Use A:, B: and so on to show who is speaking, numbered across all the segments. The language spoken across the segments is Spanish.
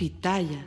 A: Pitaya.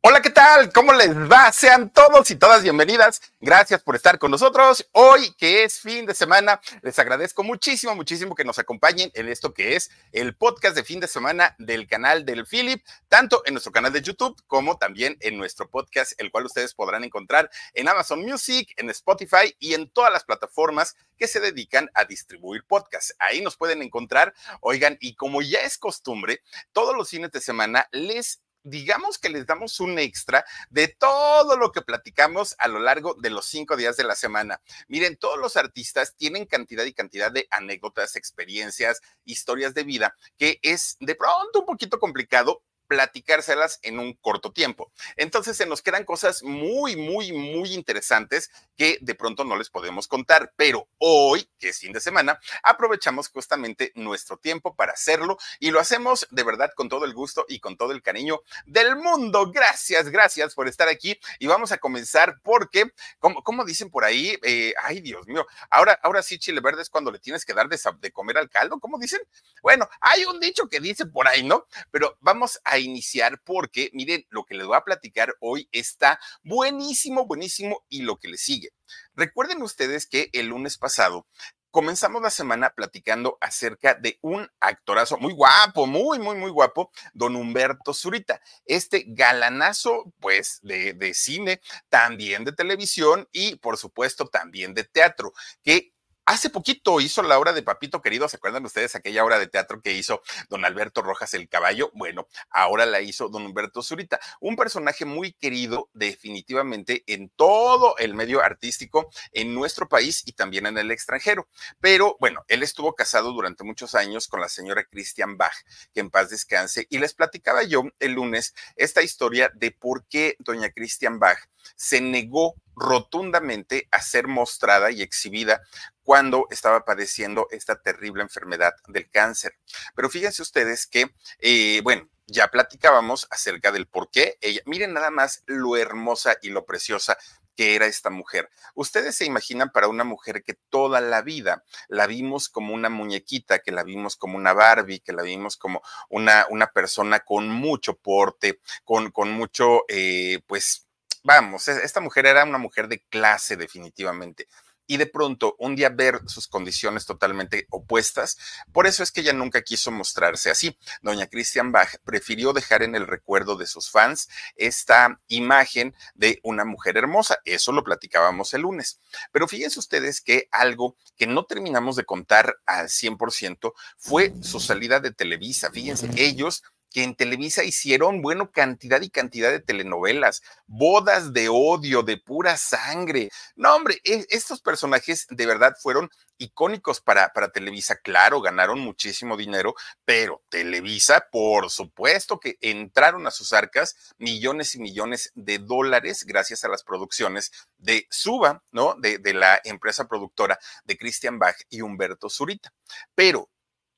B: Hola, ¿qué tal? ¿Cómo les va? Sean todos y todas bienvenidas. Gracias por estar con nosotros. Hoy, que es fin de semana, les agradezco muchísimo, muchísimo que nos acompañen en esto que es el podcast de fin de semana del canal del Philip, tanto en nuestro canal de YouTube como también en nuestro podcast, el cual ustedes podrán encontrar en Amazon Music, en Spotify y en todas las plataformas que se dedican a distribuir podcasts. Ahí nos pueden encontrar. Oigan, y como ya es costumbre, todos los fines de semana les digamos que les damos un extra de todo lo que platicamos a lo largo de los cinco días de la semana. Miren, todos los artistas tienen cantidad y cantidad de anécdotas, experiencias, historias de vida, que es de pronto un poquito complicado platicárselas en un corto tiempo. Entonces se nos quedan cosas muy, muy, muy interesantes que de pronto no les podemos contar, pero hoy, que es fin de semana, aprovechamos justamente nuestro tiempo para hacerlo y lo hacemos de verdad con todo el gusto y con todo el cariño del mundo. Gracias, gracias por estar aquí y vamos a comenzar porque, como, dicen por ahí, eh, ay Dios mío, ahora, ahora sí chile verde es cuando le tienes que dar de, de comer al caldo, ¿cómo dicen? Bueno, hay un dicho que dice por ahí, ¿no? Pero vamos a iniciar porque, miren, lo que les voy a platicar hoy está buenísimo, buenísimo y lo que le sigue. Recuerden ustedes que el lunes pasado comenzamos la semana platicando acerca de un actorazo muy guapo, muy, muy, muy guapo, don Humberto Zurita. Este galanazo, pues, de, de, cine, también de televisión y, por supuesto, también de teatro, que Hace poquito hizo la obra de Papito Querido, ¿se acuerdan ustedes aquella obra de teatro que hizo don Alberto Rojas el Caballo? Bueno, ahora la hizo don Humberto Zurita, un personaje muy querido definitivamente en todo el medio artístico en nuestro país y también en el extranjero. Pero bueno, él estuvo casado durante muchos años con la señora Christian Bach, que en paz descanse, y les platicaba yo el lunes esta historia de por qué doña Christian Bach se negó rotundamente a ser mostrada y exhibida cuando estaba padeciendo esta terrible enfermedad del cáncer. Pero fíjense ustedes que, eh, bueno, ya platicábamos acerca del por qué ella, miren nada más lo hermosa y lo preciosa que era esta mujer. Ustedes se imaginan para una mujer que toda la vida la vimos como una muñequita, que la vimos como una Barbie, que la vimos como una, una persona con mucho porte, con, con mucho, eh, pues, vamos, e, esta mujer era una mujer de clase definitivamente. Y de pronto, un día ver sus condiciones totalmente opuestas, por eso es que ella nunca quiso mostrarse así. Doña Christian Bach prefirió dejar en el recuerdo de sus fans esta imagen de una mujer hermosa. Eso lo platicábamos el lunes. Pero fíjense ustedes que algo que no terminamos de contar al 100% fue su salida de Televisa. Fíjense, ellos que en Televisa hicieron, bueno, cantidad y cantidad de telenovelas, bodas de odio, de pura sangre. No, hombre, e, estos personajes de verdad fueron icónicos para, para Televisa. Claro, ganaron muchísimo dinero, pero Televisa, por supuesto que entraron a sus arcas millones y millones de dólares gracias a las producciones de Suba, ¿no? De, de la empresa productora de Christian Bach y Humberto Zurita. Pero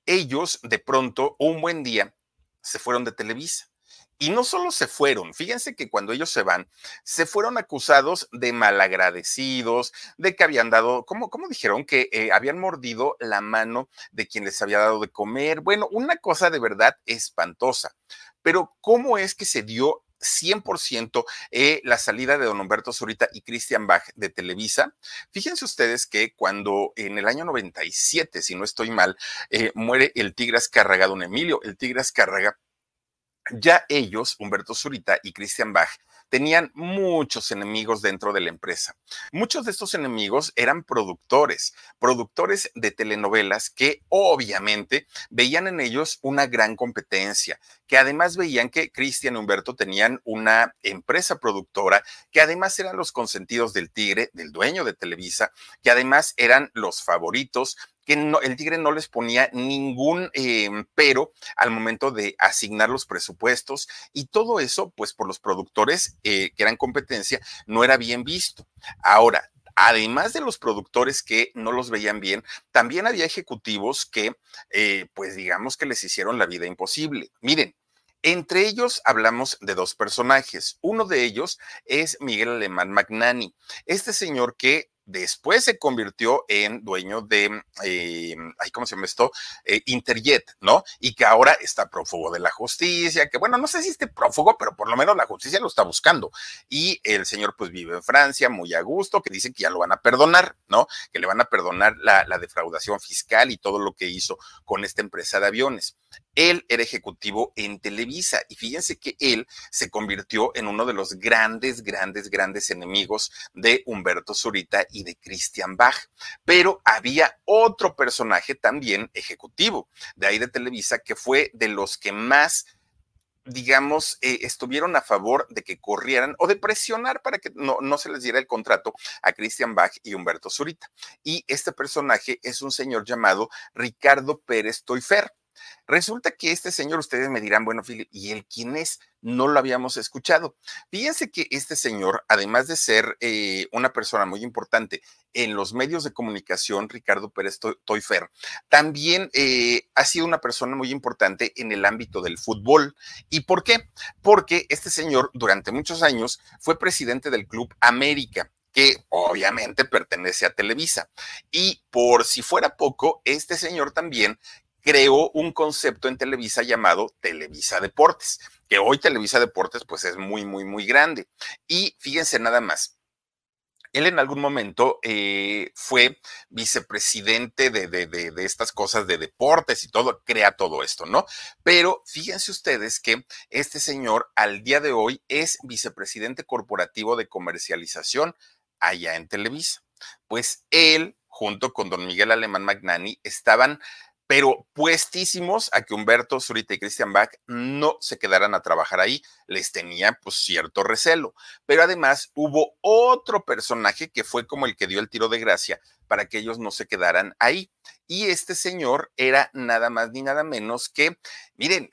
B: ellos, de pronto, un buen día, se fueron de Televisa. Y no solo se fueron, fíjense que cuando ellos se van, se fueron acusados de malagradecidos, de que habían dado, ¿cómo, cómo dijeron? Que eh, habían mordido la mano de quien les había dado de comer. Bueno, una cosa de verdad espantosa. Pero ¿cómo es que se dio 100% eh, la salida de don Humberto Zurita y Christian Bach de Televisa. Fíjense ustedes que cuando en el año 97, si no estoy mal, eh, muere el Tigre Azcárraga, don Emilio, el Tigre Azcárraga, ya ellos, Humberto Zurita y Christian Bach, tenían muchos enemigos dentro de la empresa. Muchos de estos enemigos eran productores, productores de telenovelas que obviamente veían en ellos una gran competencia, que además veían que Cristian y Humberto tenían una empresa productora, que además eran los consentidos del Tigre, del dueño de Televisa, que además eran los favoritos que el Tigre no les ponía ningún em, pero al momento de asignar los presupuestos y todo eso, pues por los productores eh, que eran competencia, no era bien visto. Ahora, además de los productores que no los veían bien, también había ejecutivos que, eh, pues digamos que les hicieron la vida imposible. Miren, entre ellos hablamos de dos personajes. Uno de ellos es Miguel Alemán Magnani, este señor que después se convirtió en dueño de, eh, ¿cómo se llama esto? Eh, Interjet, ¿no? Y que ahora está prófugo de la justicia, que bueno, no sé si esté prófugo, pero por lo menos la justicia lo está buscando. Y el señor pues vive en Francia muy a gusto, que dicen que ya lo van a perdonar, ¿no? Que le van a perdonar la defraudación fiscal y todo lo que hizo con esta empresa de aviones. Él era ejecutivo en Televisa y fíjense que él se convirtió en uno de los grandes, grandes, grandes enemigos de Humberto Zurita y de Christian Bach. Pero había otro personaje también ejecutivo de ahí de Televisa que fue de los que más digamos, eh, estuvieron a favor de que corrieran o de presionar para que no, no se les diera el contrato a Christian Bach y Humberto Zurita. Y este personaje es un señor llamado Ricardo Pérez Toifer. Resulta que este señor, ustedes me dirán, bueno, Philip, ¿y él quién es? No lo habíamos escuchado. Fíjense que este señor, además de ser eh, una persona muy importante en los medios de comunicación, Ricardo Pérez Toifer, también eh, ha sido una persona muy importante en el ámbito del fútbol. ¿Y por qué? Porque este señor durante muchos años fue presidente del Club América que obviamente pertenece a Televisa. Y por si fuera poco, este señor también creó un concepto en Televisa llamado Televisa Deportes, que hoy Televisa Deportes pues es muy, muy, muy grande. Y fíjense nada más, él en algún momento eh, fue vicepresidente de, de, de, de, estas cosas de deportes y todo, crea todo esto, ¿no? Pero fíjense ustedes que este señor al día de hoy es vicepresidente corporativo de comercialización allá en Televisa. Pues él, junto con don Miguel Alemán Magnani, estaban pero puestísimos a que Humberto Zurita y Christian Bach no se quedaran a trabajar ahí. Les tenía pues cierto recelo. Pero además hubo otro personaje que fue como el que dio el tiro de gracia para que ellos no se quedaran ahí. Y este señor era nada más ni nada menos que, miren,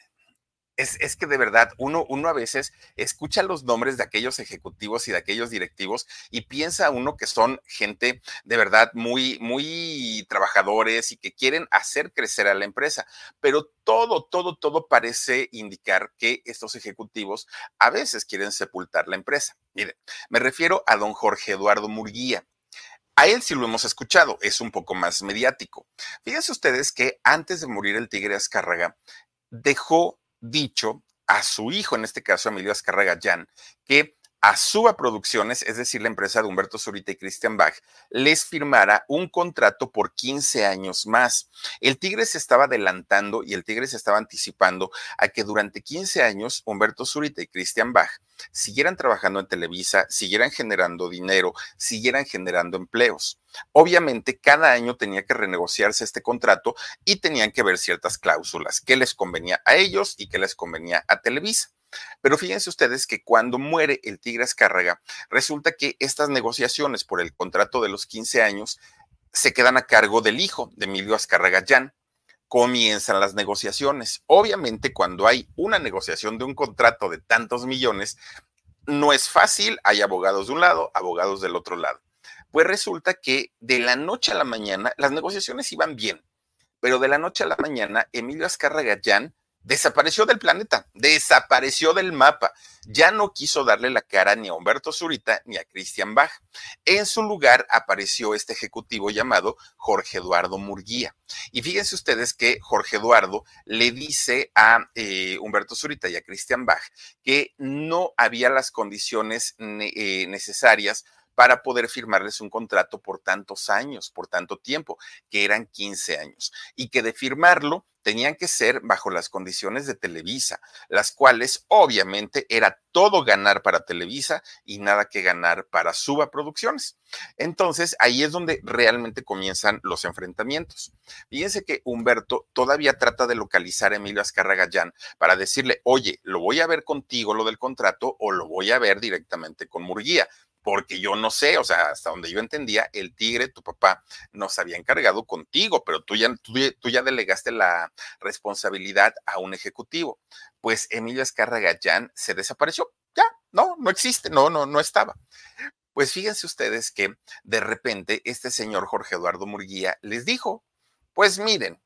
B: es, que de verdad uno, uno a veces escucha los nombres de aquellos ejecutivos y de aquellos directivos y piensa uno que son gente de verdad muy, muy trabajadores y que quieren hacer crecer a la empresa. Pero todo, todo, todo parece indicar que estos ejecutivos a veces quieren sepultar la empresa. Miren, me refiero a don Jorge Eduardo Murguía. A él sí lo hemos escuchado, es un poco más mediático. Fíjense ustedes que antes de morir el tigre Azcárraga, dejó dicho a su hijo, en este caso Emilio Azcárraga Jan, que a Suba Producciones, es decir, la empresa de Humberto Zurita y Christian Bach, les firmara un contrato por 15 años más. El Tigre se estaba adelantando y el Tigre se estaba anticipando a que durante 15 años Humberto Zurita y Christian Bach siguieran trabajando en Televisa, siguieran generando dinero, siguieran generando empleos. Obviamente, cada año tenía que renegociarse este contrato y tenían que ver ciertas cláusulas, que les convenía a ellos y que les convenía a Televisa. Pero fíjense ustedes que cuando muere el Tigre Azcárraga, resulta que estas negociaciones por el contrato de los 15 años se quedan a cargo del hijo de Emilio Azcárraga Jan. Comienzan las negociaciones. Obviamente, cuando hay una negociación de un contrato de tantos millones, no es fácil, hay abogados de un lado, abogados del otro lado. Pues resulta que de la noche a la mañana, las negociaciones iban bien, pero de la noche a la mañana, Emilio Azcárraga Jan desapareció del planeta, desapareció del mapa. Ya no quiso darle la cara ni a Humberto Zurita ni a Christian Bach. En su lugar apareció este ejecutivo llamado Jorge Eduardo Murguía. Y fíjense ustedes que Jorge Eduardo le dice a eh, Humberto Zurita y a Christian Bach que no había las condiciones eh, necesarias para poder firmarles un contrato por tantos años, por tanto tiempo, que eran 15 años, y que de firmarlo tenían que ser bajo las condiciones de Televisa, las cuales obviamente era todo ganar para Televisa y nada que ganar para Suba Producciones. Entonces, ahí es donde realmente comienzan los enfrentamientos. Fíjense que Humberto todavía trata de localizar a Emilio Azcárraga para decirle, oye, lo voy a ver contigo lo del contrato o lo voy a ver directamente con Murguía porque yo no sé, o sea, hasta donde yo entendía, el tigre, tu papá, nos había encargado contigo, pero tú ya, tú, ya delegaste la responsabilidad a un ejecutivo. Pues Emilio Escarraga se desapareció, ya, no, no existe, no, no, no estaba. Pues fíjense ustedes que de repente este señor Jorge Eduardo Murguía les dijo, pues miren,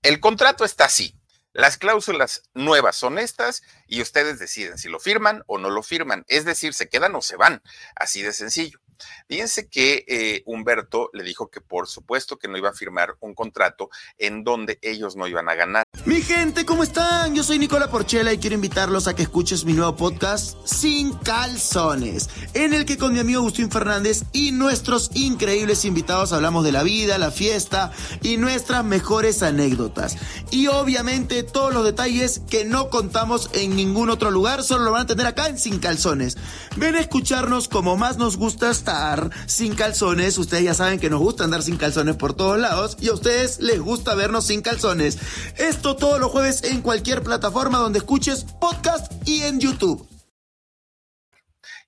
B: el contrato está así, las cláusulas nuevas son estas y ustedes deciden si lo firman o no lo firman. Es decir, se quedan o se van. Así de sencillo. Fíjense que eh, Humberto le dijo que por supuesto que no iba a firmar un contrato en donde ellos no iban a ganar.
A: Mi gente, ¿cómo están? Yo soy Nicola Porchela y quiero invitarlos a que escuches mi nuevo podcast Sin Calzones, en el que con mi amigo Agustín Fernández y nuestros increíbles invitados hablamos de la vida, la fiesta y nuestras mejores anécdotas. Y obviamente todos los detalles que no contamos en ningún otro lugar, solo lo van a tener acá en Sin Calzones. Ven a escucharnos como más nos gusta sin calzones. Ustedes ya saben que nos gusta andar sin calzones por todos lados y a ustedes les gusta vernos sin calzones. Esto todos los jueves en cualquier plataforma donde escuches podcast y en YouTube.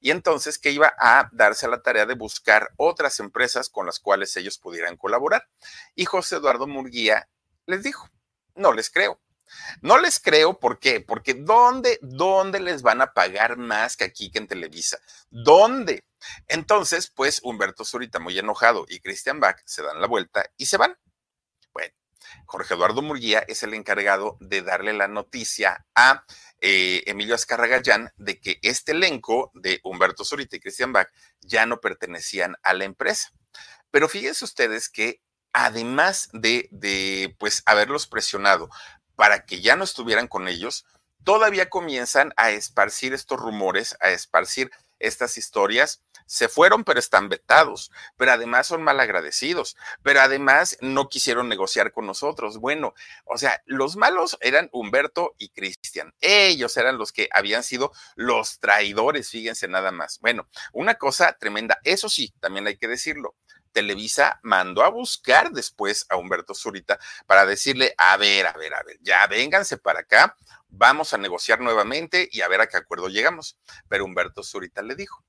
B: Y entonces que iba a darse a la tarea de buscar otras empresas con las cuales ellos pudieran colaborar. Y José Eduardo Murguía les dijo, no les creo. No les creo, ¿por qué? Porque ¿dónde, dónde les van a pagar más que aquí que en Televisa? ¿Dónde? Entonces, pues Humberto Zurita, muy enojado, y Christian Bach se dan la vuelta y se van. Bueno, Jorge Eduardo Murguía es el encargado de darle la noticia a eh, Emilio Azcarragayán de que este elenco de Humberto Zurita y Christian Bach ya no pertenecían a la empresa. Pero fíjense ustedes que además de, de pues haberlos presionado para que ya no estuvieran con ellos, todavía comienzan a esparcir estos rumores, a esparcir estas historias. Se fueron, pero están vetados, pero además son malagradecidos, pero además no quisieron negociar con nosotros. Bueno, o sea, los malos eran Humberto y Cristian. Ellos eran los que habían sido los traidores, fíjense nada más. Bueno, una cosa tremenda, eso sí, también hay que decirlo. Televisa mandó a buscar después a Humberto Zurita para decirle, a ver, a ver, a ver, ya vénganse para acá, vamos a negociar nuevamente y a ver a qué acuerdo llegamos. Pero Humberto Zurita le dijo,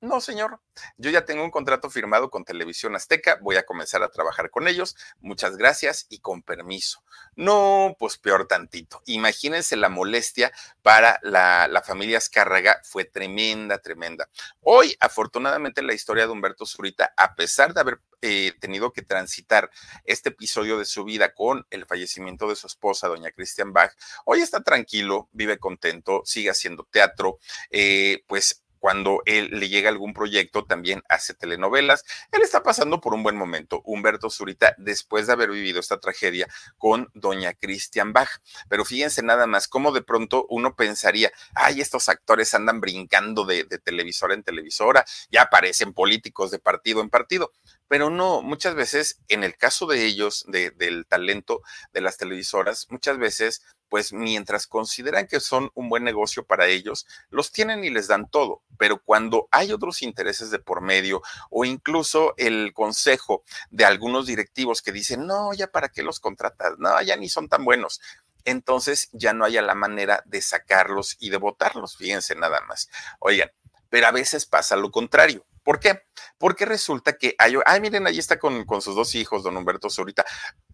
B: no, señor. Yo ya tengo un contrato firmado con Televisión Azteca, voy a comenzar a trabajar con ellos. Muchas gracias y con permiso. No, pues peor tantito. Imagínense la molestia para la, familia Azcárraga, fue tremenda, tremenda. Hoy, afortunadamente, la historia de Humberto Zurita, a pesar de haber eh, tenido que transitar este episodio de su vida con el fallecimiento de su esposa, doña Christian Bach, hoy está tranquilo, vive contento, sigue haciendo teatro, eh, pues cuando él le llega algún proyecto, también hace telenovelas. Él está pasando por un buen momento, Humberto Zurita, después de haber vivido esta tragedia con doña Christian Bach. Pero fíjense nada más cómo de pronto uno pensaría, ay, estos actores andan brincando de, de televisora en televisora, ya aparecen políticos de partido en partido. Pero no, muchas veces, en el caso de ellos, de, del talento de las televisoras, muchas veces pues mientras consideran que son un buen negocio para ellos, los tienen y les dan todo. Pero cuando hay otros intereses de por medio o incluso el consejo de algunos directivos que dicen, no, ya para qué los contratas, no, ya ni son tan buenos. Entonces ya no haya la manera de sacarlos y de votarlos, fíjense nada más. Oigan, pero a veces pasa lo contrario. ¿Por qué? Porque resulta que hay, ay, miren, ahí está con, con sus dos hijos, don Humberto Zurita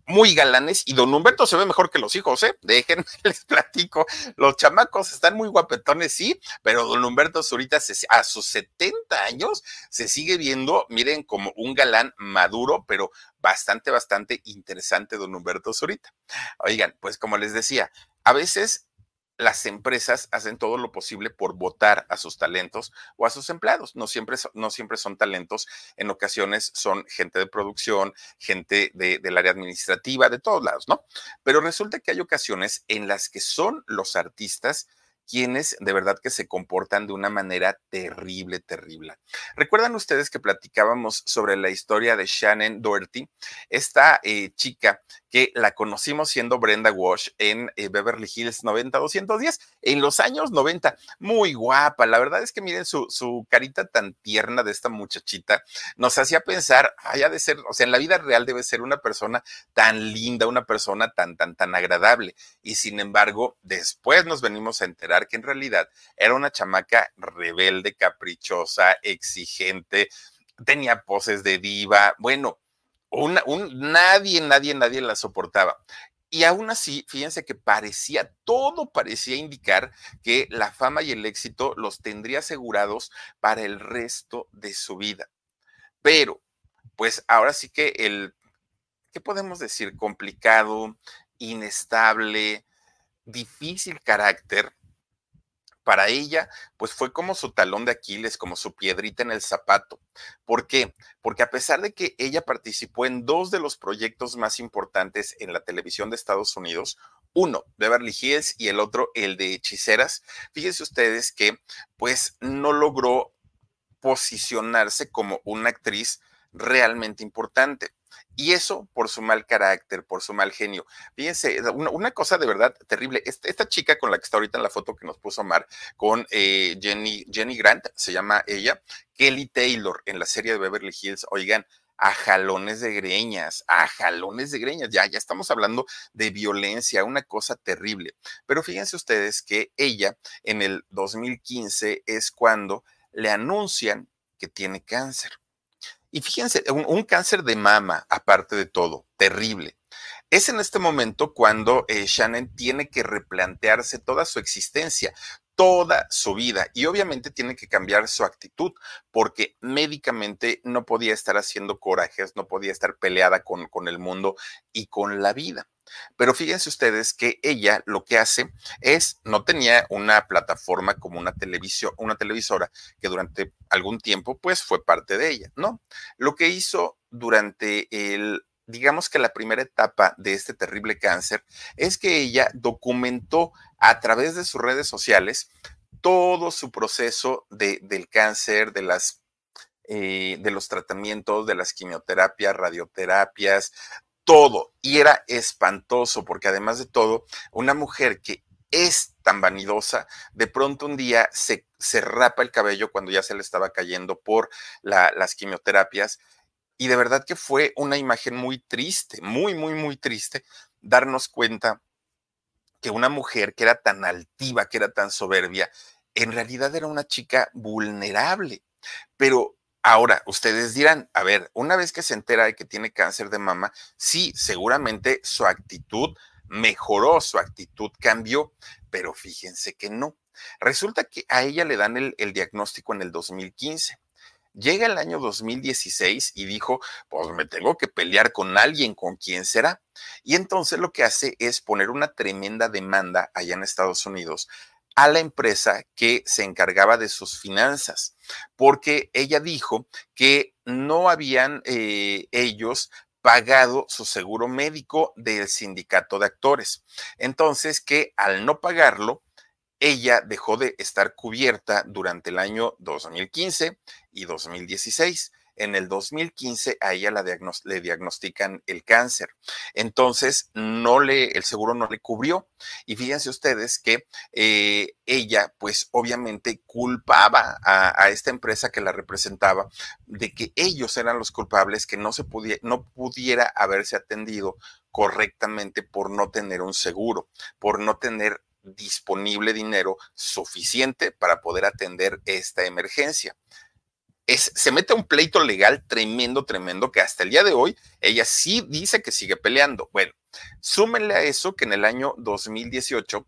B: muy galanes y don Humberto se ve mejor que los hijos, ¿eh? Déjenme les platico. Los chamacos están muy guapetones, sí, pero don Humberto Zurita a sus 70 años se sigue viendo, miren, como un galán maduro, pero bastante, bastante interesante don Humberto Zurita. Oigan, pues como les decía, a veces las empresas hacen todo lo posible por votar a sus talentos o a sus empleados. No siempre, no siempre son talentos, en ocasiones son gente de producción, gente de, del área administrativa, de todos lados, ¿no? Pero resulta que hay ocasiones en las que son los artistas quienes de verdad que se comportan de una manera terrible, terrible. ¿Recuerdan ustedes que platicábamos sobre la historia de Shannon Doherty? Esta eh, chica que la conocimos siendo Brenda Walsh en eh, Beverly Hills 90-210 en los años 90. Muy guapa, la verdad es que miren su, su carita tan tierna de esta muchachita, nos hacía pensar, haya de ser, o sea, en la vida real debe ser una persona tan linda, una persona tan, tan, tan agradable. Y sin embargo, después nos venimos a enterar que en realidad era una chamaca rebelde, caprichosa, exigente, tenía poses de diva, bueno, nadie, nadie, nadie la soportaba. Y aún así, fíjense que parecía, todo parecía indicar que la fama y el éxito los tendría asegurados para el resto de su vida. Pero, pues ahora sí que el, ¿qué podemos decir? Complicado, inestable, difícil carácter para ella, pues fue como su talón de Aquiles, como su piedrita en el zapato. ¿Por qué? Porque a pesar de que ella participó en dos de los proyectos más importantes en la televisión de Estados Unidos, uno, Beverly Hills, y el otro, el de Hechiceras, fíjense ustedes que pues no logró posicionarse como una actriz realmente importante. Y eso por su mal carácter, por su mal genio. Fíjense, una, cosa de verdad terrible. Esta, esta, chica con la que está ahorita en la foto que nos puso Mar, con eh, Jenny, Jenny Grant, se llama ella, Kelly Taylor en la serie de Beverly Hills. Oigan, a jalones de greñas, a jalones de greñas. Ya, ya estamos hablando de violencia, una cosa terrible. Pero fíjense ustedes que ella en el 2015 es cuando le anuncian que tiene cáncer. Y fíjense, un, cáncer de mama, aparte de todo, terrible. Es en este momento cuando eh, Shannon tiene que replantearse toda su existencia, toda su vida y obviamente tiene que cambiar su actitud porque médicamente no podía estar haciendo corajes, no podía estar peleada con, con el mundo y con la vida. Pero fíjense ustedes que ella lo que hace es, no tenía una plataforma como una televisión, una televisora que durante algún tiempo pues fue parte de ella, ¿no? Lo que hizo durante el digamos que la primera etapa de este terrible cáncer es que ella documentó a través de sus redes sociales todo su proceso de, del cáncer, de las eh, de los tratamientos, de las quimioterapias, radioterapias, todo. Y era espantoso porque además de todo, una mujer que es tan vanidosa, de pronto un día se, se rapa el cabello cuando ya se le estaba cayendo por las quimioterapias. Y de verdad que fue una imagen muy triste, muy, muy, muy triste darnos cuenta que una mujer que era tan altiva, que era tan soberbia, en realidad era una chica vulnerable. Pero Ahora, ustedes dirán, a ver, una vez que se entera de que tiene cáncer de mama, sí, seguramente su actitud mejoró, su actitud cambió, pero fíjense que no. Resulta que a ella le dan el, diagnóstico en el 2015. Llega el año 2016 y dijo, pues me tengo que pelear con alguien, ¿con quién será? Y entonces lo que hace es poner una tremenda demanda allá en Estados Unidos a la empresa que se encargaba de sus finanzas, porque ella dijo que no habían eh, ellos pagado su seguro médico del sindicato de actores. Entonces, que al no pagarlo, ella dejó de estar cubierta durante el año 2015 y 2016 en el 2015 a ella la le diagnostican el cáncer. Entonces, no le, el seguro no le cubrió. Y fíjense ustedes que eh, ella, pues obviamente culpaba a, esta empresa que la representaba de que ellos eran los culpables, que no se no pudiera haberse atendido correctamente por no tener un seguro, por no tener disponible dinero suficiente para poder atender esta emergencia se mete un pleito legal tremendo, tremendo, que hasta el día de hoy ella sí dice que sigue peleando. Bueno, súmenle a eso que en el año 2018,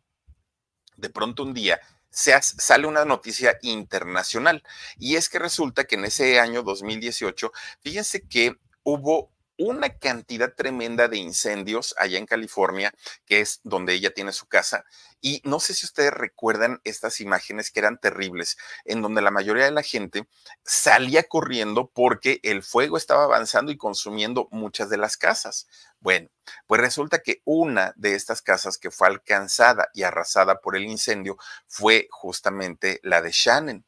B: de pronto un día, se sale una noticia internacional y es que resulta que en ese año 2018, fíjense que hubo una cantidad tremenda de incendios allá en California, que es donde ella tiene su casa. Y no sé si ustedes recuerdan estas imágenes que eran terribles, en donde la mayoría de la gente salía corriendo porque el fuego estaba avanzando y consumiendo muchas de las casas. Bueno, pues resulta que una de estas casas que fue alcanzada y arrasada por el incendio fue justamente la de Shannon.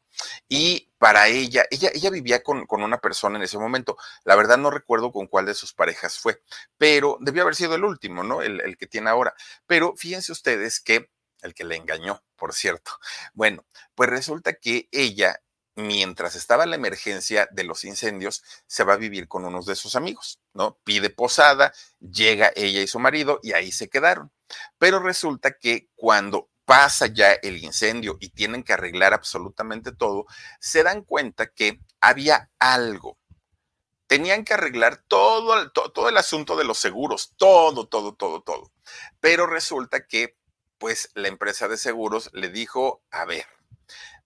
B: Y para ella, ella, ella vivía con, una persona en ese momento. La verdad no recuerdo con cuál de sus parejas fue, pero debió haber sido el último, ¿no? El, el que tiene ahora. Pero fíjense ustedes que el que le engañó, por cierto. Bueno, pues resulta que ella, mientras estaba la emergencia de los incendios, se va a vivir con unos de sus amigos, ¿no? Pide posada, llega ella y su marido y ahí se quedaron. Pero resulta que cuando pasa ya el incendio y tienen que arreglar absolutamente todo, se dan cuenta que había algo. Tenían que arreglar todo, todo, el asunto de los seguros, todo, todo, todo, todo. Pero resulta que, pues, la empresa de seguros le dijo, a ver,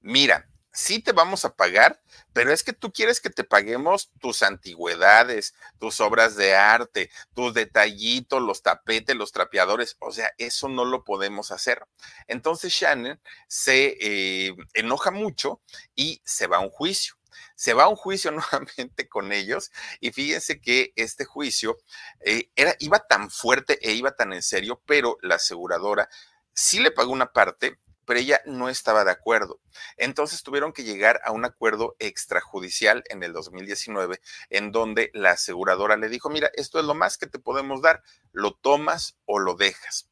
B: mira, sí te vamos a pagar, pero es que tú quieres que te paguemos tus antigüedades, tus obras de arte, tus detallitos, los tapetes, los trapeadores. O sea, eso no lo podemos hacer. Entonces Shannon se eh, enoja mucho y se va a un juicio. Se va a un juicio nuevamente con ellos y fíjense que este juicio eh, era, iba tan fuerte e iba tan en serio, pero la aseguradora sí le pagó una parte, pero ella no estaba de acuerdo. Entonces tuvieron que llegar a un acuerdo extrajudicial en el 2019, en donde la aseguradora le dijo, mira, esto es lo más que te podemos dar, lo tomas o lo dejas.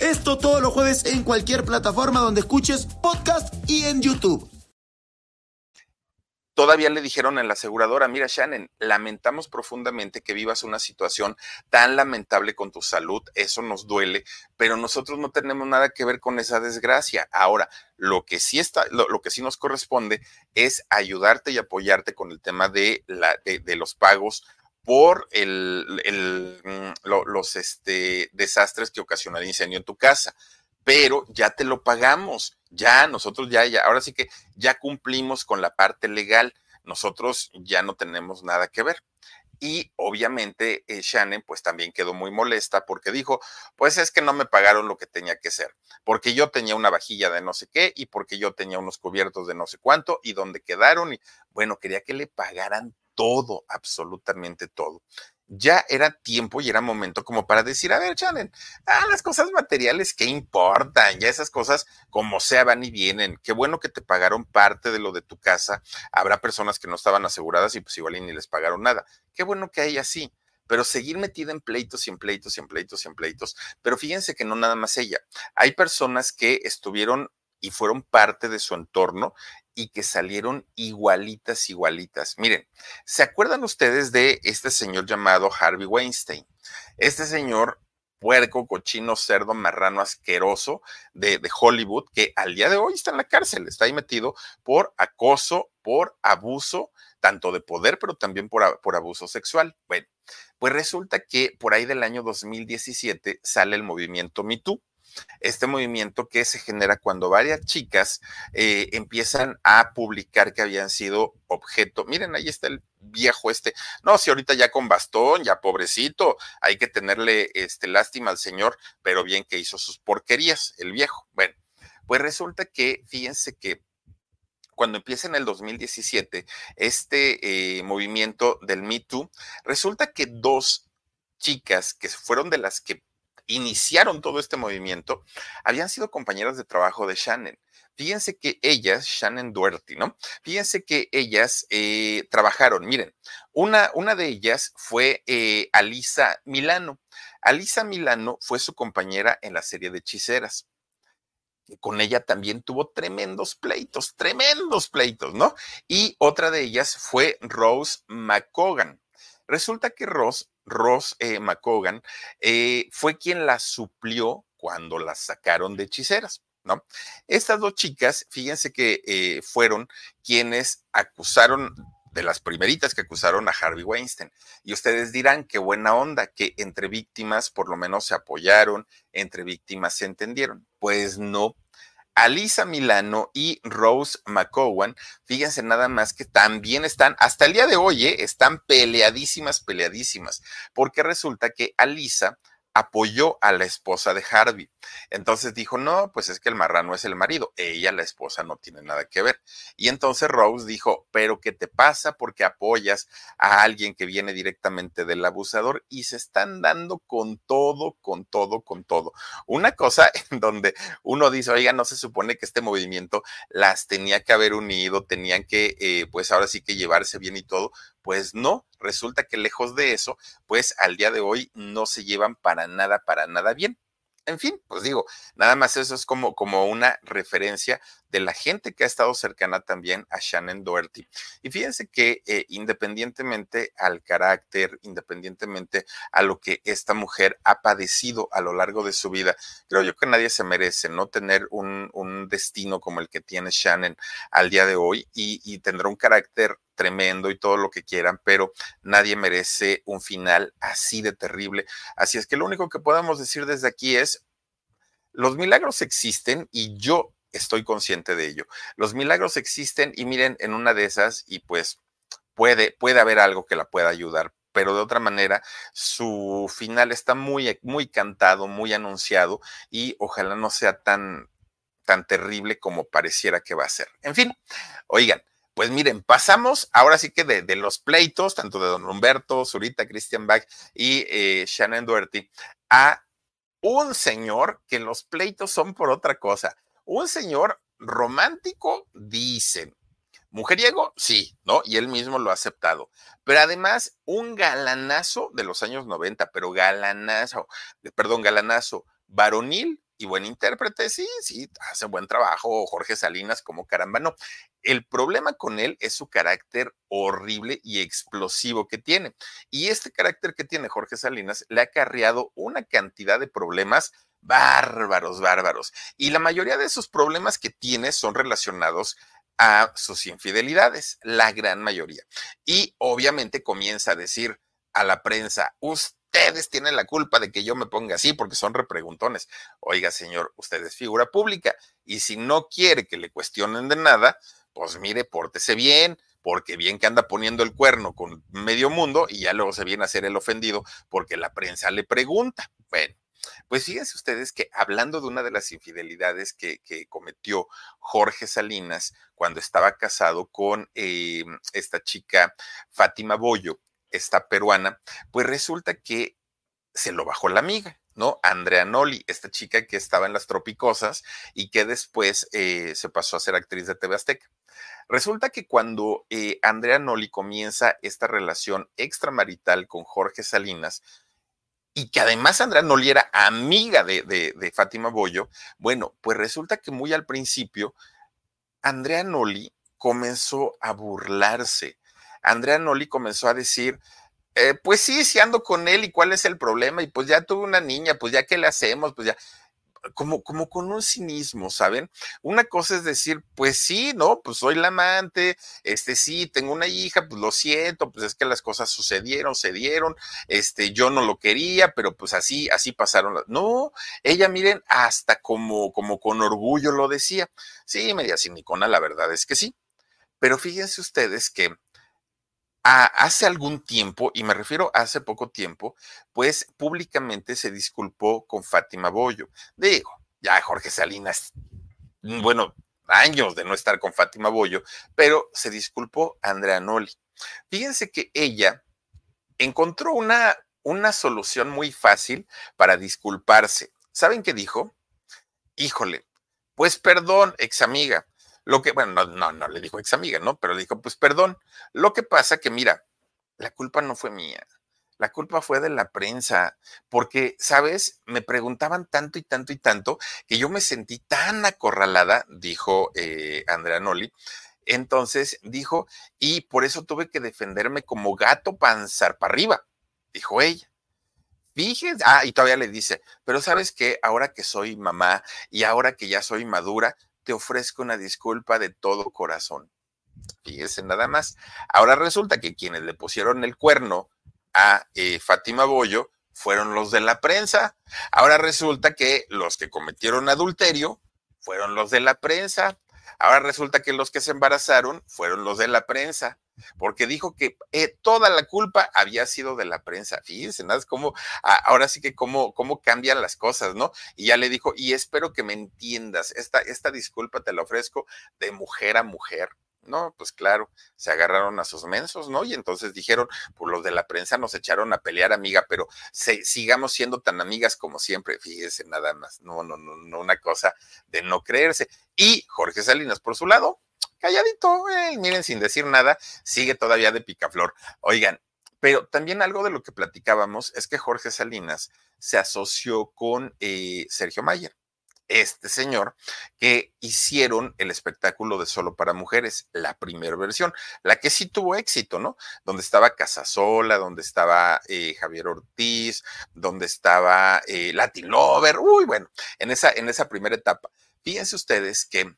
A: Esto todos los jueves en cualquier plataforma donde escuches podcast y en YouTube.
B: Todavía le dijeron en la aseguradora, mira Shannon, lamentamos profundamente que vivas una situación tan lamentable con tu salud, eso nos duele, pero nosotros no tenemos nada que ver con esa desgracia. Ahora, lo que sí está, lo, que sí nos corresponde es ayudarte y apoyarte con el tema de, la, de los pagos por mm, los este, desastres que ocasiona el incendio en tu casa. Pero ya te lo pagamos, ya nosotros ya, ya, ahora sí que ya cumplimos con la parte legal, nosotros ya no tenemos nada que ver. Y obviamente eh, Shannon pues también quedó muy molesta porque dijo, pues es que no me pagaron lo que tenía que ser, porque yo tenía una vajilla de no sé qué y porque yo tenía unos cubiertos de no sé cuánto y donde quedaron y bueno, quería que le pagaran todo, absolutamente todo. Ya era tiempo y era momento como para decir, a ver, Shannon, ah, las cosas materiales, ¿qué importan? Ya esas cosas como sea van y vienen. Qué bueno que te pagaron parte de lo de tu casa. Habrá personas que no estaban aseguradas y pues igual ni les pagaron nada. Qué bueno que a ella sí pero seguir metida en pleitos y en pleitos y en pleitos y en pleitos. Pero fíjense que no nada más ella. Hay personas que estuvieron y fueron parte de su entorno y que salieron igualitas, igualitas. Miren, ¿se acuerdan ustedes de este señor llamado Harvey Weinstein? Este señor puerco, cochino, cerdo, marrano, asqueroso de, Hollywood, que al día de hoy está en la cárcel, está ahí metido por acoso, por abuso, tanto de poder, pero también por, por abuso sexual. Bueno, pues resulta que por ahí del año 2017 sale el movimiento Me Too este movimiento que se genera cuando varias chicas eh, empiezan a publicar que habían sido objeto. Miren, ahí está el viejo este. No, si ahorita ya con bastón, ya pobrecito, hay que tenerle este, lástima al señor, pero bien que hizo sus porquerías, el viejo. Bueno, pues resulta que, fíjense que cuando empieza en el 2017 este eh, movimiento del Me Too, resulta que dos chicas que fueron de las que iniciaron todo este movimiento habían sido compañeras de trabajo de Shannon. Fíjense que ellas, Shannon Duerty, ¿no? Fíjense que ellas eh, trabajaron, miren, una, una, de ellas fue eh, Alisa Milano. Alisa Milano fue su compañera en la serie de Hechiceras. Con ella también tuvo tremendos pleitos, tremendos pleitos, ¿no? Y otra de ellas fue Rose McCogan. Resulta que Rose Ross eh, McCogan, eh, fue quien la suplió cuando la sacaron de hechiceras. ¿No? Estas dos chicas, fíjense que eh, fueron quienes acusaron de las primeritas que acusaron a Harvey Weinstein. Y ustedes dirán, qué buena onda, que entre víctimas por lo menos se apoyaron, entre víctimas se entendieron. Pues no, Alisa Milano y Rose McCowan, fíjense nada más que también están, hasta el día de hoy, ¿eh? están peleadísimas, peleadísimas, porque resulta que Alisa apoyó a la esposa de Harvey. Entonces dijo, no, pues es que el marrano es el marido, ella, la esposa, no tiene nada que ver. Y entonces Rose dijo, pero ¿qué te pasa? Porque apoyas a alguien que viene directamente del abusador y se están dando con todo, con todo, con todo. Una cosa en donde uno dice, oiga, no se supone que este movimiento las tenía que haber unido, tenían que, eh, pues ahora sí que llevarse bien y todo, pues no, resulta que lejos de eso, pues al día de hoy no se llevan para nada, para nada bien. En fin, pues digo, nada más eso es como, como una referencia de la gente que ha estado cercana también a Shannon Doherty. Y fíjense que eh, independientemente al carácter, independientemente a lo que esta mujer ha padecido a lo largo de su vida, creo yo que nadie se merece no tener un, un destino como el que tiene Shannon al día de hoy y, y tendrá un carácter tremendo y todo lo que quieran, pero nadie merece un final así de terrible. Así es que lo único que podemos decir desde aquí es, los milagros existen y yo estoy consciente de ello. Los milagros existen y miren en una de esas y pues puede, puede haber algo que la pueda ayudar, pero de otra manera su final está muy, muy cantado, muy anunciado y ojalá no sea tan, tan terrible como pareciera que va a ser. En fin, oigan, pues miren, pasamos ahora sí que de, los pleitos, tanto de don Humberto, Zurita, Christian Bach y eh, Shannon Duerty, a un señor que los pleitos son por otra cosa. Un señor romántico, dicen. Mujeriego, sí, ¿no? Y él mismo lo ha aceptado. Pero además, un galanazo de los años 90, pero galanazo, perdón, galanazo varonil y buen intérprete, sí, sí, hace buen trabajo Jorge Salinas como caramba, no. El problema con él es su carácter horrible y explosivo que tiene. Y este carácter que tiene Jorge Salinas le ha acarreado una cantidad de problemas bárbaros, bárbaros. Y la mayoría de esos problemas que tiene son relacionados a sus infidelidades, la gran mayoría. Y obviamente comienza a decir a la prensa, usted ustedes tienen la culpa de que yo me ponga así porque son repreguntones. Oiga, señor, usted es figura pública y si no quiere que le cuestionen de nada, pues mire, pórtese bien, porque bien que anda poniendo el cuerno con medio mundo y ya luego se viene a hacer el ofendido porque la prensa le pregunta. Bueno, pues fíjense ustedes que hablando de una de las infidelidades que, cometió Jorge Salinas cuando estaba casado con eh, esta chica Fátima Boyo, esta peruana, pues resulta que se lo bajó la amiga, ¿no? Andrea Noli, esta chica que estaba en las Tropicosas y que después eh, se pasó a ser actriz de TV Azteca. Resulta que cuando eh, Andrea Noli comienza esta relación extramarital con Jorge Salinas, y que además Andrea Noli era amiga de, Fátima Boyo, bueno, pues resulta que muy al principio, Andrea Noli comenzó a burlarse Andrea Noli comenzó a decir, eh, pues sí, sí ando con él y cuál es el problema, y pues ya tuve una niña, pues ya qué le hacemos, pues ya, como, como con un cinismo, ¿saben? Una cosa es decir, pues sí, ¿no? Pues soy la amante, este sí, tengo una hija, pues lo siento, pues es que las cosas sucedieron, se dieron, este, yo no lo quería, pero pues así, así pasaron. No, ella, miren, hasta como, como con orgullo lo decía. Sí, media cinicona, la verdad es que sí. Pero fíjense ustedes que hace algún tiempo, y me refiero a hace poco tiempo, pues públicamente se disculpó con Fátima Bollo. Digo, ya Jorge Salinas, mm, bueno, años de no estar con Fátima Bollo, pero se disculpó Andrea Noli. Fíjense que ella encontró una, una solución muy fácil para disculparse. ¿Saben qué dijo? Híjole, pues perdón, ex amiga, lo que, bueno, no, no, no le dijo ex amiga, ¿no? Pero le dijo, pues perdón. Lo que pasa que, mira, la culpa no fue mía. La culpa fue de la prensa, porque, ¿sabes? Me preguntaban tanto y tanto y tanto que yo me sentí tan acorralada, dijo eh, Andrea Noli. Entonces dijo, y por eso tuve que defenderme como gato panzar para arriba, dijo ella. Fíjense, ah, y todavía le dice, pero sabes que ahora que soy mamá y ahora que ya soy madura, te ofrezco una disculpa de todo corazón. Fíjese nada más. Ahora resulta que quienes le pusieron el cuerno a eh, Fátima Bollo fueron los de la prensa. Ahora resulta que los que cometieron adulterio fueron los de la prensa. Ahora resulta que los que se embarazaron fueron los de la prensa porque dijo que eh, toda la culpa había sido de la prensa. Fíjense, nada, como, ahora sí que cómo, cómo cambian las cosas, ¿no? Y ya le dijo, y espero que me entiendas, esta, esta disculpa te la ofrezco de mujer a mujer. No, pues claro, se agarraron a sus mensos, ¿no? Y entonces dijeron, pues los de la prensa nos echaron a pelear, amiga, pero sigamos siendo tan amigas como siempre. Fíjese, nada más, no, no, no, no, una cosa de no creerse. Y Jorge Salinas, por su lado, calladito, eh, miren, sin decir nada, sigue todavía de picaflor. Oigan, pero también algo de lo que platicábamos es que Jorge Salinas se asoció con eh, Sergio Mayer este señor, que hicieron el espectáculo de Solo para Mujeres, la primera versión, la que sí tuvo éxito, ¿no? Donde estaba Casasola, donde estaba eh, Javier Ortiz, donde estaba eh, Latin Lover, uy, bueno, en esa, en esa primera etapa. Fíjense ustedes que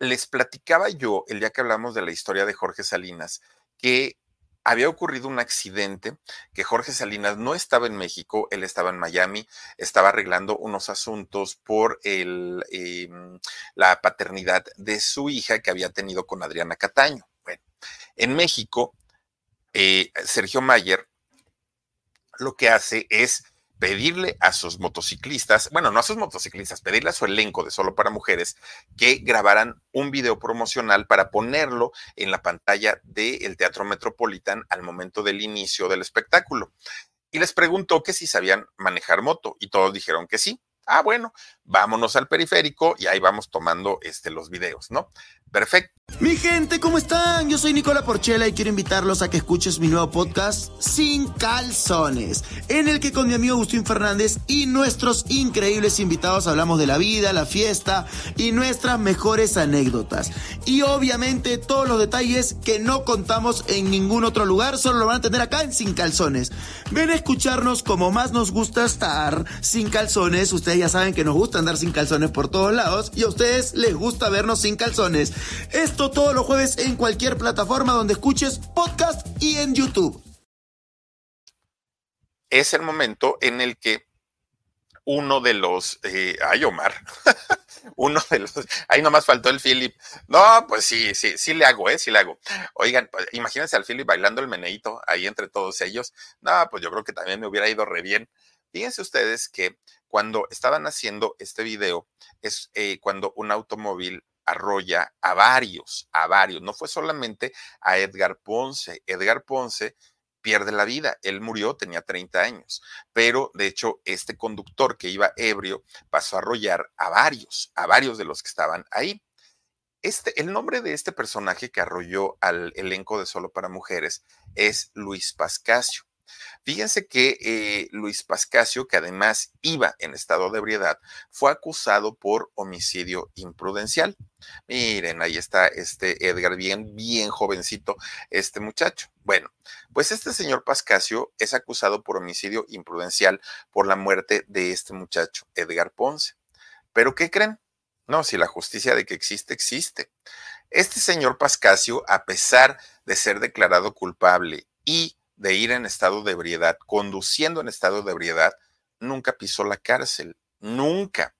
B: les platicaba yo el día que hablamos de la historia de Jorge Salinas, que había ocurrido un accidente que Jorge Salinas no estaba en México, él estaba en Miami, estaba arreglando unos asuntos por em, la paternidad de su hija que había tenido con Adriana Cataño. Bueno, en México, eh, Sergio Mayer lo que hace es pedirle a sus motociclistas, bueno, no a sus motociclistas, pedirle a su elenco de Solo para Mujeres que grabaran un video promocional para ponerlo en la pantalla del Teatro Metropolitan al momento del inicio del espectáculo. Y les preguntó que si sabían manejar moto y todos dijeron que sí. Ah, bueno, vámonos al periférico y ahí vamos tomando este, los videos, ¿no? Perfecto.
A: Mi gente, ¿cómo están? Yo soy Nicola Porchela y quiero invitarlos a que escuches mi nuevo podcast Sin Calzones, en el que con mi amigo Agustín Fernández y nuestros increíbles invitados hablamos de la vida, la fiesta y nuestras mejores anécdotas. Y obviamente todos los detalles que no contamos en ningún otro lugar, solo lo van a tener acá en Sin Calzones. Ven a escucharnos como más nos gusta estar sin calzones. Ustedes ya saben que nos gusta andar sin calzones por todos lados y a ustedes les gusta vernos sin calzones. Esto todos los jueves en cualquier plataforma donde escuches podcast y en YouTube.
B: Es el momento en el que uno de los, eh, ay Omar, uno de los, ahí nomás faltó el Philip. No, pues sí, sí, sí le hago, ¿eh? Sí le hago. Oigan, pues, imagínense al Philip bailando el meneito ahí entre todos ellos. No, pues yo creo que también me hubiera ido re bien. Fíjense ustedes que cuando estaban haciendo este video, es eh, cuando un automóvil arrolla a varios, a varios. No fue solamente a Edgar Ponce. Edgar Ponce pierde la vida. Él murió, tenía 30 años, pero de hecho este conductor que iba ebrio pasó a arrollar a varios, a varios de los que estaban ahí. Este, el nombre de este personaje que arrolló al elenco de Solo para Mujeres es Luis Pascasio. Fíjense que eh, Luis Pascasio, que además iba en estado de ebriedad, fue acusado por homicidio imprudencial. Miren, ahí está este Edgar, bien, bien jovencito, este muchacho. Bueno, pues este señor Pascasio es acusado por homicidio imprudencial por la muerte de este muchacho, Edgar Ponce. Pero ¿qué creen? No, si la justicia de que existe, existe. Este señor Pascasio, a pesar de ser declarado culpable y de ir en estado de ebriedad, conduciendo en estado de ebriedad, nunca pisó la cárcel, nunca.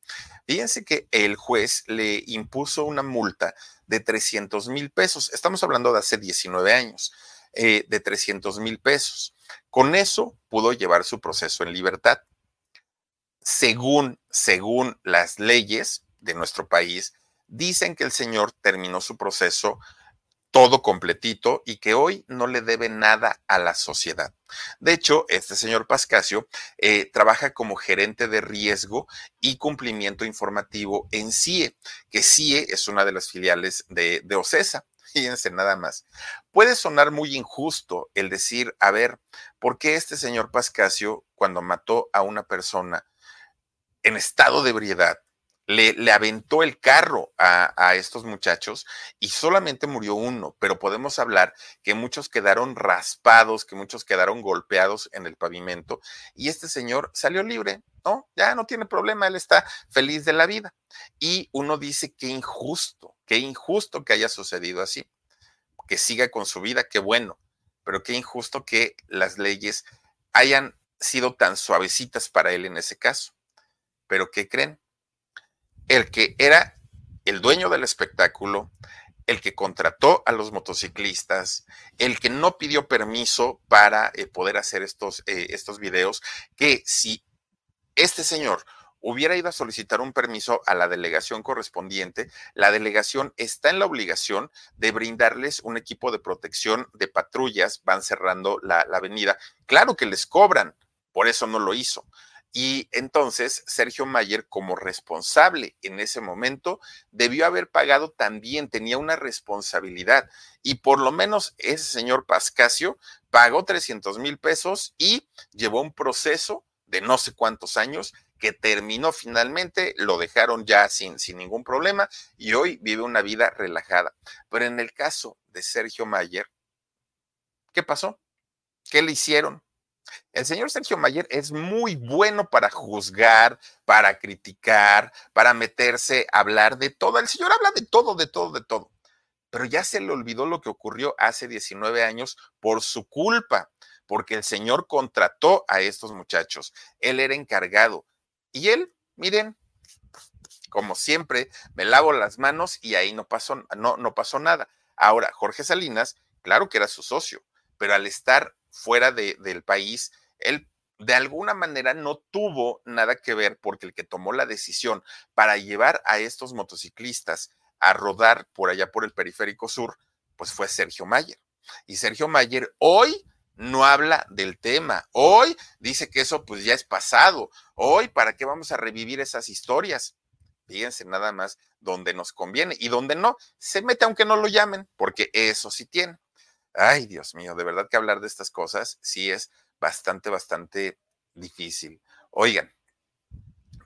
B: Fíjense que el juez le impuso una multa de 300 mil pesos. Estamos hablando de hace 19 años, eh, de 300 mil pesos. Con eso pudo llevar su proceso en libertad. Según, según las leyes de nuestro país, dicen que el señor terminó su proceso todo completito y que hoy no le debe nada a la sociedad. De hecho, este señor Pascasio eh, trabaja como gerente de riesgo y cumplimiento informativo en CIE, que CIE es una de las filiales de, de OCESA. Fíjense nada más. Puede sonar muy injusto el decir, a ver, ¿por qué este señor Pascasio, cuando mató a una persona en estado de ebriedad, le, aventó el carro a, estos muchachos y solamente murió uno, pero podemos hablar que muchos quedaron raspados, que muchos quedaron golpeados en el pavimento y este señor salió libre, ¿no? Ya no tiene problema, él está feliz de la vida. Y uno dice, qué injusto, qué injusto que haya sucedido así, que siga con su vida, qué bueno, pero qué injusto que las leyes hayan sido tan suavecitas para él en ese caso. Pero ¿qué creen? El que era el dueño del espectáculo, el que contrató a los motociclistas, el que no pidió permiso para eh, poder hacer estos, eh, estos videos, que si este señor hubiera ido a solicitar un permiso a la delegación correspondiente, la delegación está en la obligación de brindarles un equipo de protección de patrullas, van cerrando la, la avenida. Claro que les cobran, por eso no lo hizo. Y entonces Sergio Mayer, como responsable en ese momento, debió haber pagado también, tenía una responsabilidad. Y por lo menos ese señor Pascasio pagó 300 mil pesos y llevó un proceso de no sé cuántos años que terminó finalmente, lo dejaron ya sin, sin ningún problema y hoy vive una vida relajada. Pero en el caso de Sergio Mayer, ¿qué pasó? ¿Qué le hicieron? El señor Sergio Mayer es muy bueno para juzgar, para criticar, para meterse hablar de todo. El señor habla de todo, de todo, de todo. Pero ya se le olvidó lo que ocurrió hace 19 años por su culpa, porque el señor contrató a estos muchachos. Él era encargado. Y él, miren, como siempre, me lavo las manos y ahí no pasó, no, no pasó nada. Ahora, Jorge Salinas, claro que era su socio, pero al estar fuera de, del país, él de alguna manera no tuvo nada que ver porque el que tomó la decisión para llevar a estos motociclistas a rodar por allá por el periférico sur, pues fue Sergio Mayer. Y Sergio Mayer hoy no habla del tema. Hoy dice que eso pues ya es pasado. Hoy, ¿para qué vamos a revivir esas historias? Fíjense nada más donde nos conviene y donde no, se mete aunque no lo llamen, porque eso sí tiene. Ay, Dios mío, de verdad que hablar de estas cosas sí es bastante, bastante difícil. Oigan,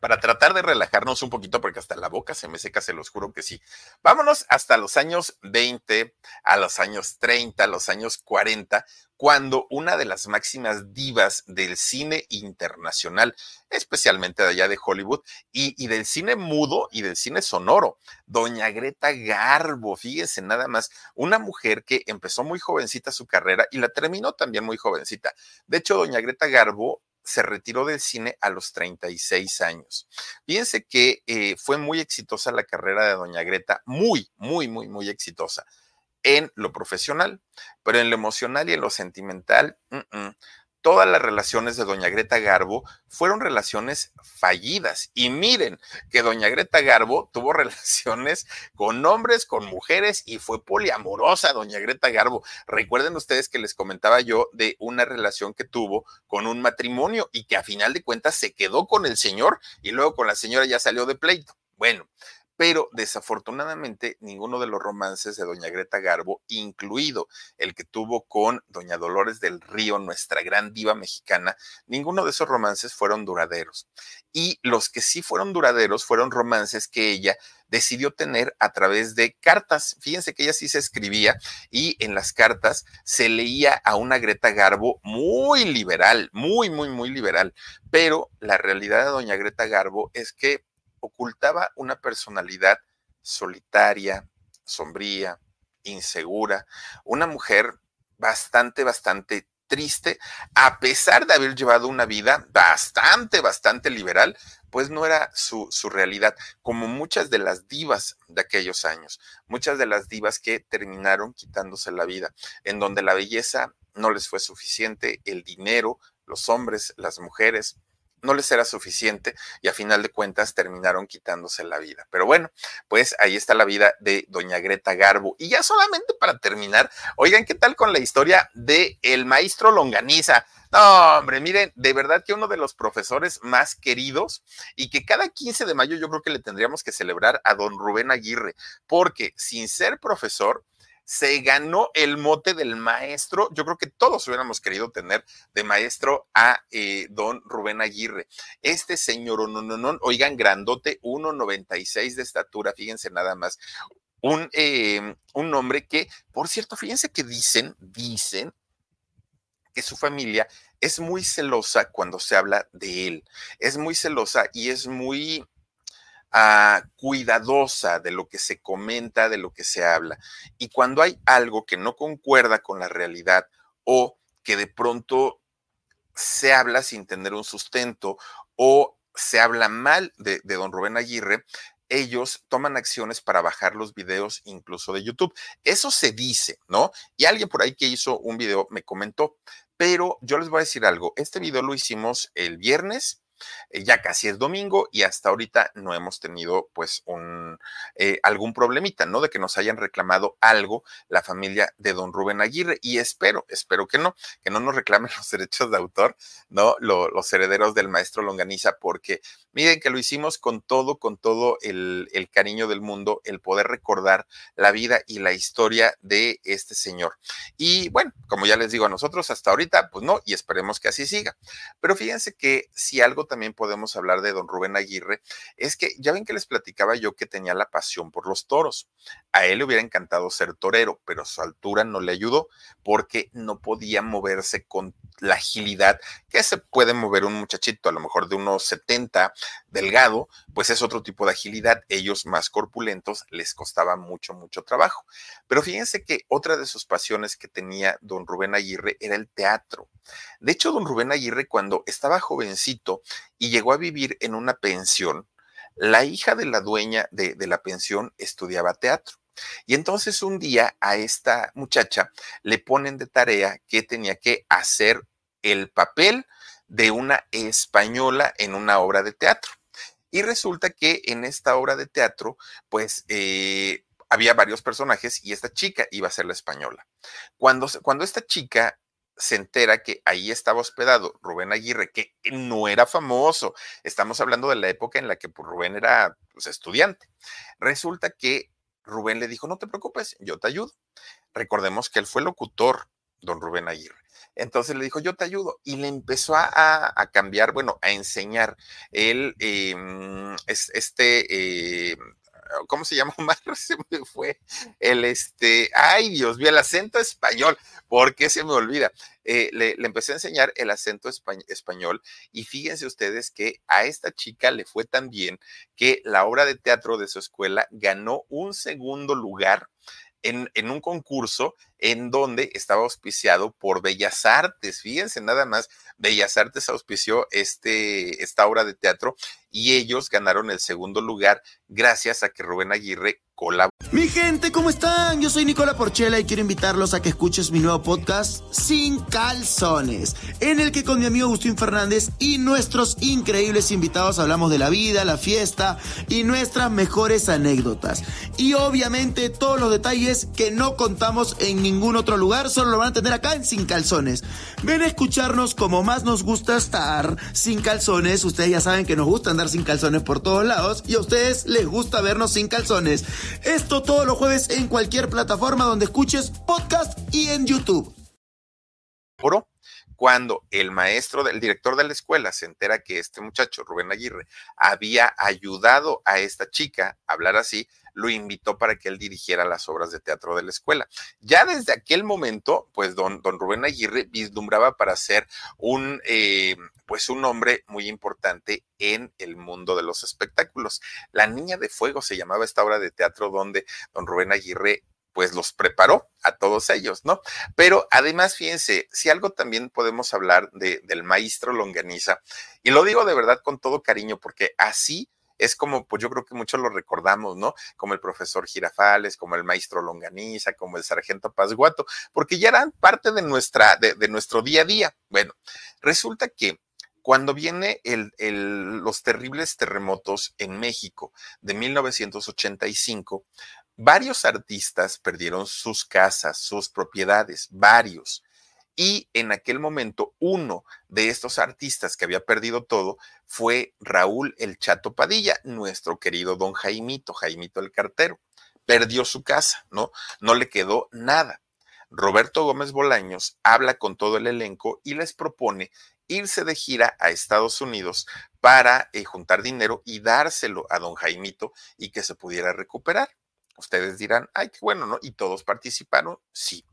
B: para tratar de relajarnos un poquito, porque hasta la boca se me seca, se los juro que sí. Vámonos hasta los años 20, a los años 30, a los años 40, cuando una de las máximas divas del cine internacional, especialmente de allá de Hollywood, y, y, del cine mudo y del cine sonoro, doña Greta Garbo, fíjense nada más, una mujer que empezó muy jovencita su carrera y la terminó también muy jovencita. De hecho, doña Greta Garbo se retiró del cine a los 36 años. Fíjense que eh, fue muy exitosa la carrera de Doña Greta, muy, muy, muy, muy exitosa en lo profesional, pero en lo emocional y en lo sentimental, todas las relaciones de doña Greta Garbo fueron relaciones fallidas. Y miren que doña Greta Garbo tuvo relaciones con hombres, con mujeres y fue poliamorosa doña Greta Garbo. Recuerden ustedes que les comentaba yo de una relación que tuvo con un matrimonio y que a final de cuentas se quedó con el señor y luego con la señora ya salió de pleito. Bueno, pero desafortunadamente ninguno de los romances de doña Greta Garbo, incluido el que tuvo con doña Dolores del Río, nuestra gran diva mexicana, ninguno de esos romances fueron duraderos. Y los que sí fueron duraderos fueron romances que ella decidió tener a través de cartas. Fíjense que ella sí se escribía y en las cartas se leía a una Greta Garbo muy liberal, muy, muy, muy liberal. Pero la realidad de doña Greta Garbo es que ocultaba una personalidad solitaria, sombría, insegura, una mujer bastante, bastante triste, a pesar de haber llevado una vida bastante, bastante liberal, pues no era su, su, realidad, como muchas de las divas de aquellos años, muchas de las divas que terminaron quitándose la vida, en donde la belleza no les fue suficiente, el dinero, los hombres, las mujeres, no les era suficiente y a final de cuentas terminaron quitándose la vida. Pero bueno, pues ahí está la vida de doña Greta Garbo. Y ya solamente para terminar, oigan, ¿qué tal con la historia de el maestro Longaniza? No, hombre, miren, de verdad que uno de los profesores más queridos y que cada 15 de mayo yo creo que le tendríamos que celebrar a don Rubén Aguirre, porque sin ser profesor, se ganó el mote del maestro. Yo creo que todos hubiéramos querido tener de maestro a eh, don Rubén Aguirre. Este señor, no, no, no, oigan, grandote, 1,96 de estatura, fíjense nada más. Un, eh, un hombre que, por cierto, fíjense que dicen, dicen que su familia es muy celosa cuando se habla de él. Es muy celosa y es muy Ah, cuidadosa de lo que se comenta, de lo que se habla. Y cuando hay algo que no concuerda con la realidad o que de pronto se habla sin tener un sustento o se habla mal de, de don Rubén Aguirre, ellos toman acciones para bajar los videos incluso de YouTube. Eso se dice, ¿no? Y alguien por ahí que hizo un video me comentó, pero yo les voy a decir algo, este video lo hicimos el viernes eh, ya casi es domingo y hasta ahorita no hemos tenido pues un eh, algún problemita, ¿no? De que nos hayan reclamado algo la familia de don Rubén Aguirre y espero, espero que no, que no nos reclamen los derechos de autor, ¿no? los herederos del maestro Longaniza, porque Miren que lo hicimos con todo, con todo el, cariño del mundo, el poder recordar la vida y la historia de este señor. Y bueno, como ya les digo a nosotros, hasta ahorita, pues no, y esperemos que así siga. Pero fíjense que si algo también podemos hablar de don Rubén Aguirre, es que ya ven que les platicaba yo que tenía la pasión por los toros. A él le hubiera encantado ser torero, pero su altura no le ayudó porque no podía moverse con la agilidad que se puede mover un muchachito, a lo mejor de unos 70, delgado, pues es otro tipo de agilidad. Ellos más corpulentos les costaba mucho, mucho trabajo. Pero fíjense que otra de sus pasiones que tenía don Rubén Aguirre era el teatro. De hecho, don Rubén Aguirre, cuando estaba jovencito y llegó a vivir en una pensión, la hija de la dueña de, de la pensión estudiaba teatro. Y entonces un día a esta muchacha le ponen de tarea que tenía que hacer el papel de una española en una obra de teatro. Y resulta que en esta obra de teatro, pues eh, había varios personajes y esta chica iba a ser la española. Cuando, cuando esta chica se entera que ahí estaba hospedado Rubén Aguirre, que no era famoso, estamos hablando de la época en la que pues, Rubén era pues, estudiante. Resulta que Rubén le dijo, no te preocupes, yo te ayudo. Recordemos que él fue locutor, don Rubén Aguirre. Entonces le dijo, yo te ayudo. Y le empezó a, cambiar, bueno, a enseñar él, em, este, eh, ¿cómo se llama? Más se me fue el este, ay Dios mío, el acento español, ¿por qué se me olvida? Eh, le, le, empecé a enseñar el acento español y fíjense ustedes que a esta chica le fue tan bien que la obra de teatro de su escuela ganó un segundo lugar en, en, un concurso en donde estaba auspiciado por Bellas Artes. Fíjense, nada más, Bellas Artes auspició este, esta obra de teatro y ellos ganaron el segundo lugar gracias a que Rubén Aguirre colaboró.
A: Mi gente, ¿cómo están? Yo soy Nicola Porchela y quiero invitarlos a que escuches mi nuevo podcast Sin Calzones, en el que con mi amigo Agustín Fernández y nuestros increíbles invitados hablamos de la vida, la fiesta y nuestras mejores anécdotas. Y obviamente todos los detalles que no contamos en ningún otro lugar, solo lo van a tener acá en Sin Calzones. Ven a escucharnos como más nos gusta estar sin calzones. Ustedes ya saben que nos gusta andar sin calzones por todos lados y a ustedes les gusta vernos sin calzones. Esto todos los jueves en cualquier plataforma donde escuches podcast y en YouTube.
B: Cuando el maestro, el director de la escuela se entera que este muchacho, Rubén Aguirre, había ayudado a esta chica a hablar así, lo invitó para que él dirigiera las obras de teatro de la escuela. Ya desde aquel momento, pues don, don Rubén Aguirre vislumbraba para ser un, eh, pues un hombre muy importante en el mundo de los espectáculos. La Niña de Fuego se llamaba esta obra de teatro donde don Rubén Aguirre pues los preparó a todos ellos, ¿no? Pero además, fíjense, si algo también podemos hablar de, del maestro Longaniza, y lo digo de verdad con todo cariño, porque así es como, pues yo creo que muchos lo recordamos, ¿no? Como el profesor Girafales, como el maestro Longaniza, como el sargento Pazguato, porque ya eran parte de, nuestra, de, nuestro día a día. Bueno, resulta que cuando viene el, el, los terribles terremotos en México de 1985, varios artistas perdieron sus casas, sus propiedades, varios. Y en aquel momento, uno de estos artistas que había perdido todo fue Raúl El Chato Padilla, nuestro querido don Jaimito, Jaimito el cartero. Perdió su casa, ¿no? No le quedó nada. Roberto Gómez Bolaños habla con todo el elenco y les propone irse de gira a Estados Unidos para eh, juntar dinero y dárselo a don Jaimito y que se pudiera recuperar. Ustedes dirán, ay, qué bueno, ¿no? Y todos participaron, sí.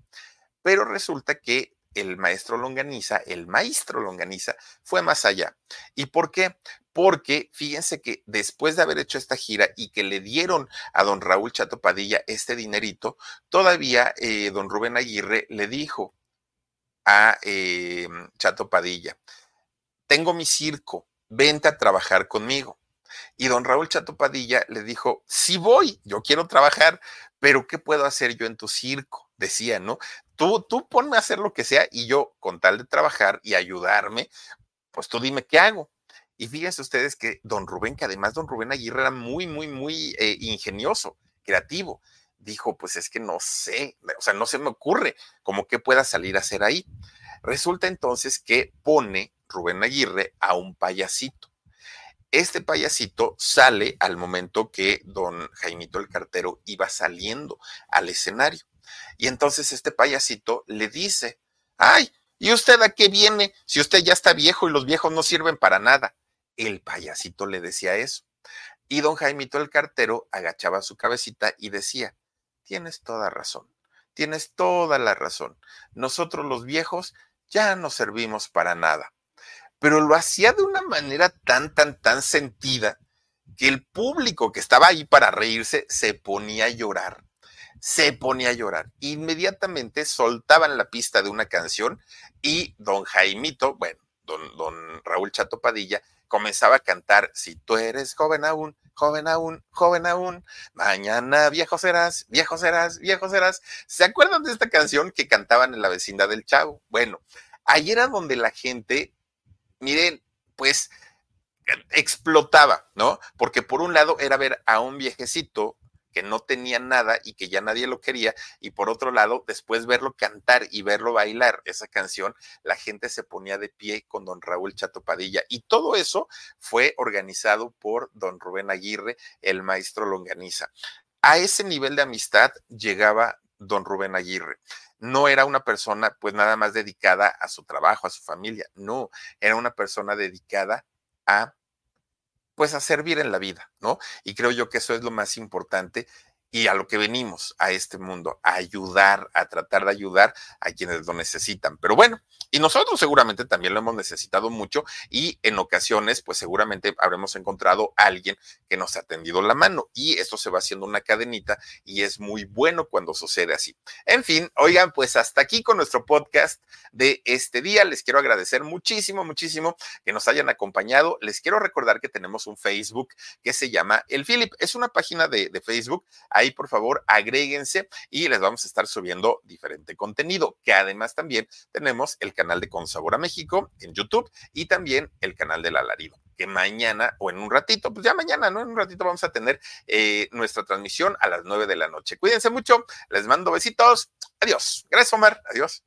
B: Pero resulta que el maestro Longaniza, el maestro Longaniza, fue más allá. ¿Y por qué? Porque fíjense que después de haber hecho esta gira y que le dieron a don Raúl Chato Padilla este dinerito, todavía eh, don Rubén Aguirre le dijo a eh, Chato Padilla, tengo mi circo, vente a trabajar conmigo. Y don Raúl Chato Padilla le dijo, sí voy, yo quiero trabajar, pero ¿qué puedo hacer yo en tu circo? Decía, ¿no? Tú, tú ponme a hacer lo que sea y yo, con tal de trabajar y ayudarme, pues tú dime qué hago. Y fíjense ustedes que don Rubén, que además don Rubén Aguirre era muy, muy, muy eh, ingenioso, creativo, dijo, pues es que no sé, o sea, no se me ocurre cómo que pueda salir a hacer ahí. Resulta entonces que pone Rubén Aguirre a un payasito Este payasito sale al momento que don Jaimito el cartero iba saliendo al escenario. Y entonces este payasito le dice, ay, ¿y usted a qué viene si usted ya está viejo y los viejos no sirven para nada? El payasito le decía eso. Y don Jaimito el cartero agachaba su cabecita y decía, tienes toda razón, tienes toda la razón. Nosotros los viejos ya no servimos para nada. Pero lo hacía de una manera tan, tan, tan sentida que el público que estaba ahí para reírse se ponía a llorar. Se ponía a llorar. Inmediatamente soltaban la pista de una canción y don Jaimito, bueno, don, don Raúl Chato Padilla, comenzaba a cantar, si tú eres joven aún, joven aún, joven aún, mañana viejo serás, viejo serás, viejo serás. ¿Se acuerdan de esta canción que cantaban en la vecindad del Chavo? Bueno, ahí era donde la gente, miren, pues explotaba, ¿no? Porque por un lado era ver a un viejecito que no tenía nada y que ya nadie lo quería, y por otro lado, después verlo cantar y verlo bailar esa canción, la gente se ponía de pie con don Raúl Chatopadilla. Y todo eso fue organizado por don Rubén Aguirre, el maestro Longaniza. A ese nivel de amistad llegaba don Rubén Aguirre no era una persona pues nada más dedicada a su trabajo, a su familia, no, era una persona dedicada a pues a servir en la vida, ¿no? Y creo yo que eso es lo más importante y a lo que venimos a este mundo, a ayudar, a tratar de ayudar a quienes lo necesitan. Pero bueno, y nosotros seguramente también lo hemos necesitado mucho y en ocasiones, pues seguramente habremos encontrado a alguien que nos ha tendido la mano y esto se va haciendo una cadenita y es muy bueno cuando sucede así. En fin, oigan, pues hasta aquí con nuestro podcast de este día. Les quiero agradecer muchísimo, muchísimo que nos hayan acompañado. Les quiero recordar que tenemos un Facebook que se llama El Philip. Es una página de, de Facebook. Ahí, por favor, agréguense y les vamos a estar subiendo diferente contenido, que además también tenemos el canal de Con Sabor a México en YouTube y también el canal del Alarido que mañana o en un ratito, pues ya mañana, ¿no? En un ratito vamos a tener eh, nuestra transmisión a las nueve de la noche. Cuídense mucho, les mando besitos. Adiós. Gracias, Omar. Adiós.